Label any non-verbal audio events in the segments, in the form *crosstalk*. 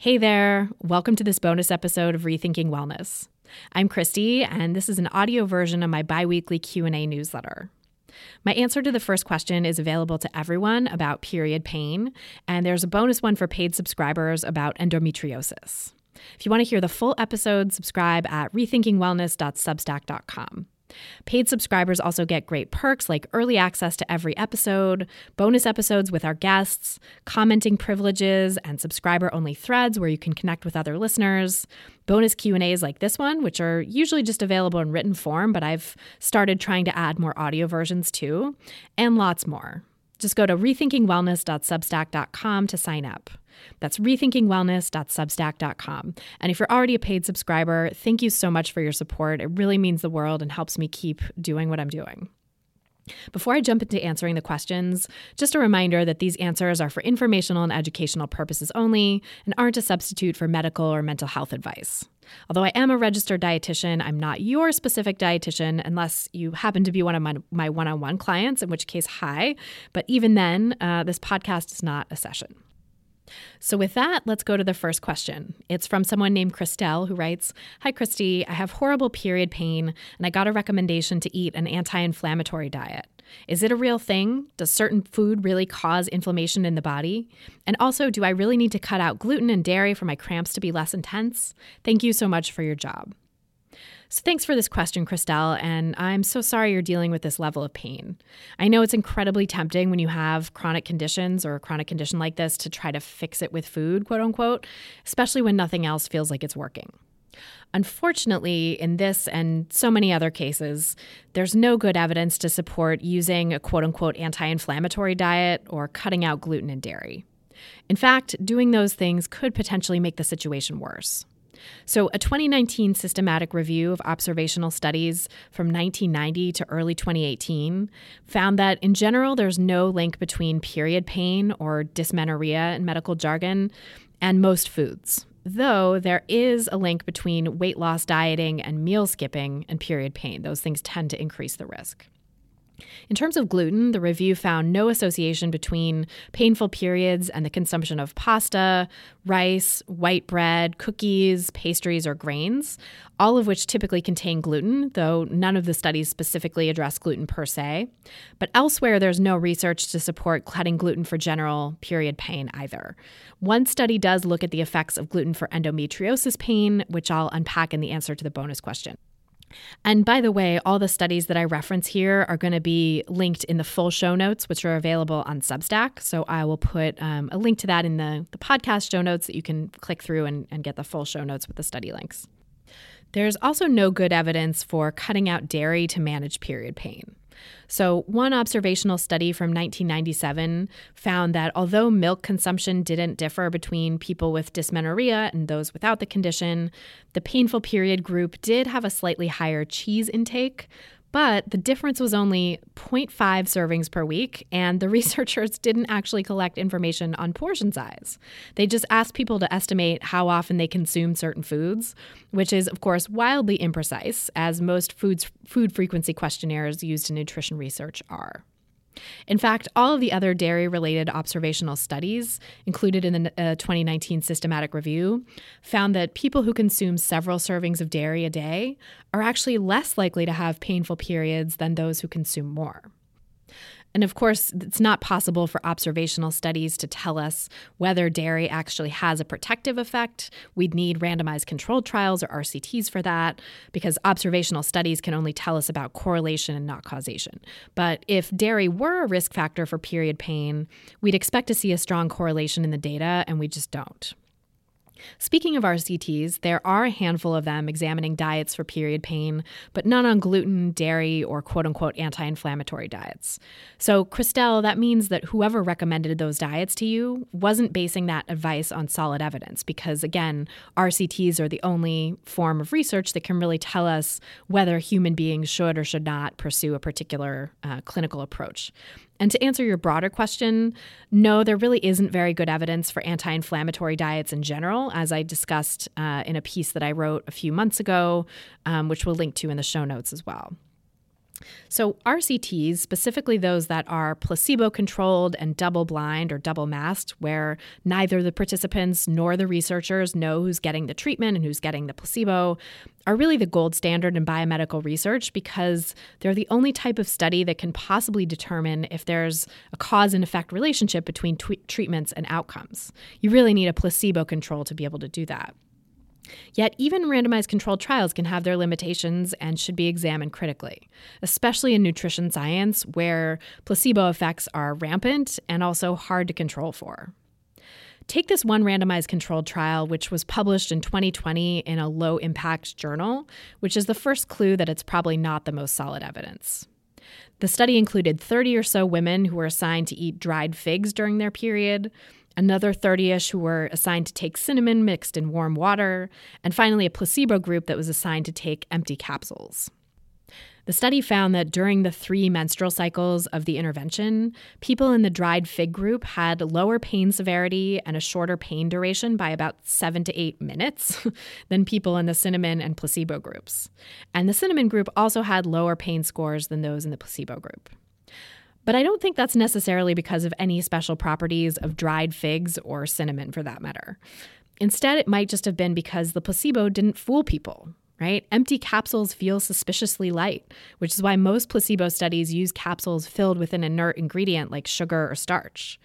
Hey there, welcome to this bonus episode of Rethinking Wellness. I'm Christy, and this is an audio version of my biweekly Q&A newsletter. My answer to the first question is available to everyone about period pain, and there's a bonus one for paid subscribers about endometriosis. If you want to hear the full episode, subscribe at rethinkingwellness.substack.com. Paid subscribers also get great perks like early access to every episode, bonus episodes with our guests, commenting privileges, and subscriber-only threads where you can connect with other listeners, bonus Q&As like this one, which are usually just available in written form, but I've started trying to add more audio versions too, and lots more. Just go to rethinkingwellness.substack.com to sign up. That's rethinkingwellness.substack.com. And if you're already a paid subscriber, thank you so much for your support. It really means the world and helps me keep doing what I'm doing. Before I jump into answering the questions, just a reminder that these answers are for informational and educational purposes only and aren't a substitute for medical or mental health advice. Although I am a registered dietitian, I'm not your specific dietitian unless you happen to be one of my, one on one clients, in which case, hi. But even then, uh, this podcast is not a session. So, with that, let's go to the first question. It's from someone named Christelle who writes Hi, Christy. I have horrible period pain, and I got a recommendation to eat an anti inflammatory diet. Is it a real thing? Does certain food really cause inflammation in the body? And also, do I really need to cut out gluten and dairy for my cramps to be less intense? Thank you so much for your job. So, thanks for this question, Christelle, and I'm so sorry you're dealing with this level of pain. I know it's incredibly tempting when you have chronic conditions or a chronic condition like this to try to fix it with food, quote unquote, especially when nothing else feels like it's working. Unfortunately, in this and so many other cases, there's no good evidence to support using a quote unquote anti inflammatory diet or cutting out gluten and dairy. In fact, doing those things could potentially make the situation worse. So, a 2019 systematic review of observational studies from 1990 to early 2018 found that, in general, there's no link between period pain or dysmenorrhea in medical jargon and most foods, though there is a link between weight loss dieting and meal skipping and period pain. Those things tend to increase the risk. In terms of gluten, the review found no association between painful periods and the consumption of pasta, rice, white bread, cookies, pastries, or grains, all of which typically contain gluten, though none of the studies specifically address gluten per se. But elsewhere, there's no research to support cutting gluten for general period pain either. One study does look at the effects of gluten for endometriosis pain, which I'll unpack in the answer to the bonus question. And by the way, all the studies that I reference here are going to be linked in the full show notes, which are available on Substack. So I will put um, a link to that in the, the podcast show notes that you can click through and, and get the full show notes with the study links. There's also no good evidence for cutting out dairy to manage period pain. So, one observational study from 1997 found that although milk consumption didn't differ between people with dysmenorrhea and those without the condition, the painful period group did have a slightly higher cheese intake, but the difference was only 0.5 servings per week, and the *laughs* researchers didn't actually collect information on portion size. They just asked people to estimate how often they consume certain foods, which is, of course, wildly imprecise, as most foods, food frequency questionnaires used in nutrition research are. In fact, all of the other dairy related observational studies included in the uh, 2019 systematic review found that people who consume several servings of dairy a day are actually less likely to have painful periods than those who consume more. And of course, it's not possible for observational studies to tell us whether dairy actually has a protective effect. We'd need randomized controlled trials or RCTs for that because observational studies can only tell us about correlation and not causation. But if dairy were a risk factor for period pain, we'd expect to see a strong correlation in the data, and we just don't. Speaking of RCTs, there are a handful of them examining diets for period pain, but none on gluten, dairy, or quote unquote anti inflammatory diets. So, Christelle, that means that whoever recommended those diets to you wasn't basing that advice on solid evidence because, again, RCTs are the only form of research that can really tell us whether human beings should or should not pursue a particular uh, clinical approach. And to answer your broader question, no, there really isn't very good evidence for anti inflammatory diets in general, as I discussed uh, in a piece that I wrote a few months ago, um, which we'll link to in the show notes as well. So, RCTs, specifically those that are placebo controlled and double blind or double masked, where neither the participants nor the researchers know who's getting the treatment and who's getting the placebo, are really the gold standard in biomedical research because they're the only type of study that can possibly determine if there's a cause and effect relationship between t- treatments and outcomes. You really need a placebo control to be able to do that. Yet, even randomized controlled trials can have their limitations and should be examined critically, especially in nutrition science, where placebo effects are rampant and also hard to control for. Take this one randomized controlled trial, which was published in 2020 in a low impact journal, which is the first clue that it's probably not the most solid evidence. The study included 30 or so women who were assigned to eat dried figs during their period, another 30 ish who were assigned to take cinnamon mixed in warm water, and finally a placebo group that was assigned to take empty capsules. The study found that during the three menstrual cycles of the intervention, people in the dried fig group had lower pain severity and a shorter pain duration by about seven to eight minutes *laughs* than people in the cinnamon and placebo groups. And the cinnamon group also had lower pain scores than those in the placebo group. But I don't think that's necessarily because of any special properties of dried figs or cinnamon for that matter. Instead, it might just have been because the placebo didn't fool people, right? Empty capsules feel suspiciously light, which is why most placebo studies use capsules filled with an inert ingredient like sugar or starch.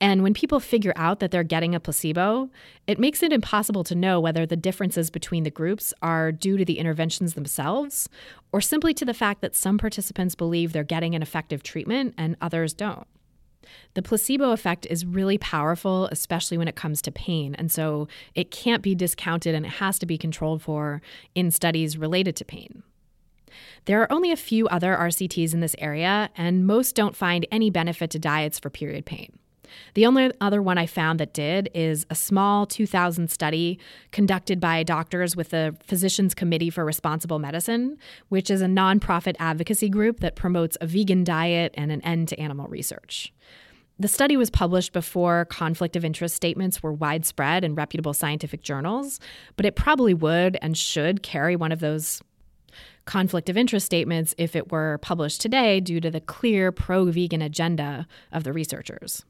And when people figure out that they're getting a placebo, it makes it impossible to know whether the differences between the groups are due to the interventions themselves or simply to the fact that some participants believe they're getting an effective treatment and others don't. The placebo effect is really powerful, especially when it comes to pain. And so it can't be discounted and it has to be controlled for in studies related to pain. There are only a few other RCTs in this area, and most don't find any benefit to diets for period pain. The only other one I found that did is a small 2000 study conducted by doctors with the Physicians Committee for Responsible Medicine, which is a nonprofit advocacy group that promotes a vegan diet and an end to animal research. The study was published before conflict of interest statements were widespread in reputable scientific journals, but it probably would and should carry one of those conflict of interest statements if it were published today due to the clear pro vegan agenda of the researchers.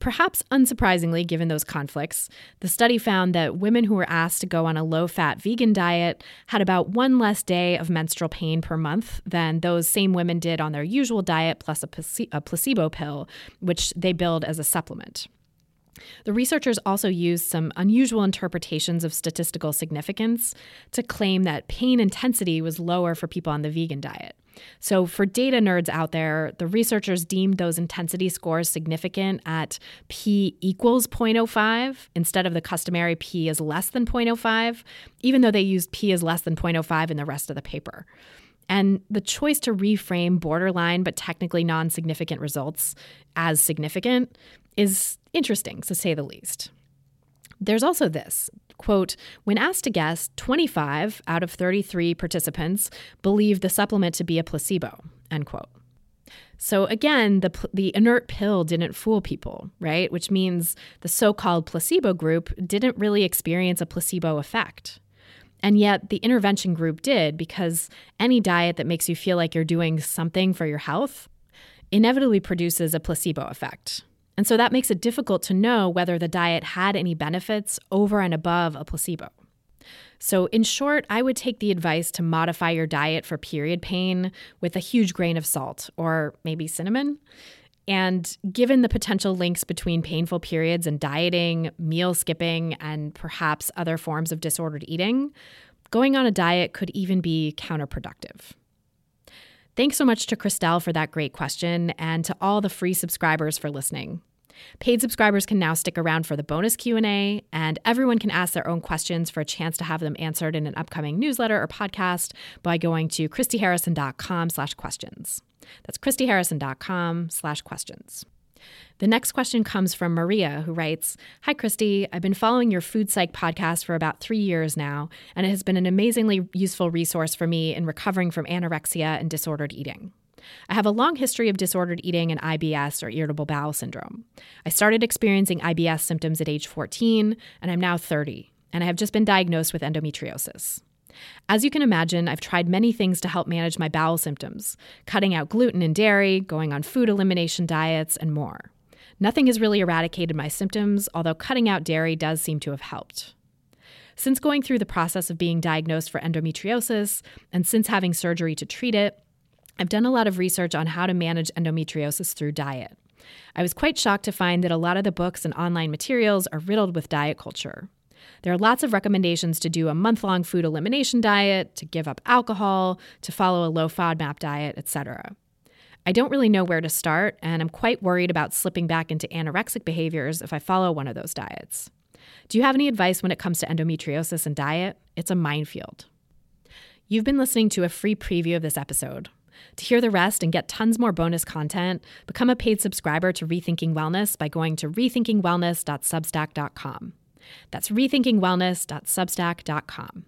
Perhaps unsurprisingly, given those conflicts, the study found that women who were asked to go on a low fat vegan diet had about one less day of menstrual pain per month than those same women did on their usual diet plus a, a placebo pill, which they billed as a supplement. The researchers also used some unusual interpretations of statistical significance to claim that pain intensity was lower for people on the vegan diet. So, for data nerds out there, the researchers deemed those intensity scores significant at p equals 0.05 instead of the customary p is less than 0.05, even though they used p is less than 0.05 in the rest of the paper. And the choice to reframe borderline but technically non significant results as significant is interesting, to say the least. There's also this quote, when asked to guess, 25 out of 33 participants believed the supplement to be a placebo, end quote. So again, the, the inert pill didn't fool people, right? Which means the so called placebo group didn't really experience a placebo effect. And yet the intervention group did because any diet that makes you feel like you're doing something for your health inevitably produces a placebo effect. And so that makes it difficult to know whether the diet had any benefits over and above a placebo. So, in short, I would take the advice to modify your diet for period pain with a huge grain of salt or maybe cinnamon. And given the potential links between painful periods and dieting, meal skipping, and perhaps other forms of disordered eating, going on a diet could even be counterproductive. Thanks so much to Christelle for that great question and to all the free subscribers for listening. Paid subscribers can now stick around for the bonus Q&A and everyone can ask their own questions for a chance to have them answered in an upcoming newsletter or podcast by going to christyharrison.com slash questions. That's christyharrison.com slash questions. The next question comes from Maria, who writes Hi, Christy. I've been following your Food Psych podcast for about three years now, and it has been an amazingly useful resource for me in recovering from anorexia and disordered eating. I have a long history of disordered eating and IBS or irritable bowel syndrome. I started experiencing IBS symptoms at age 14, and I'm now 30, and I have just been diagnosed with endometriosis. As you can imagine, I've tried many things to help manage my bowel symptoms cutting out gluten and dairy, going on food elimination diets, and more. Nothing has really eradicated my symptoms, although cutting out dairy does seem to have helped. Since going through the process of being diagnosed for endometriosis, and since having surgery to treat it, I've done a lot of research on how to manage endometriosis through diet. I was quite shocked to find that a lot of the books and online materials are riddled with diet culture. There are lots of recommendations to do a month long food elimination diet, to give up alcohol, to follow a low FODMAP diet, etc. I don't really know where to start, and I'm quite worried about slipping back into anorexic behaviors if I follow one of those diets. Do you have any advice when it comes to endometriosis and diet? It's a minefield. You've been listening to a free preview of this episode. To hear the rest and get tons more bonus content, become a paid subscriber to Rethinking Wellness by going to rethinkingwellness.substack.com. That's rethinkingwellness.substack.com.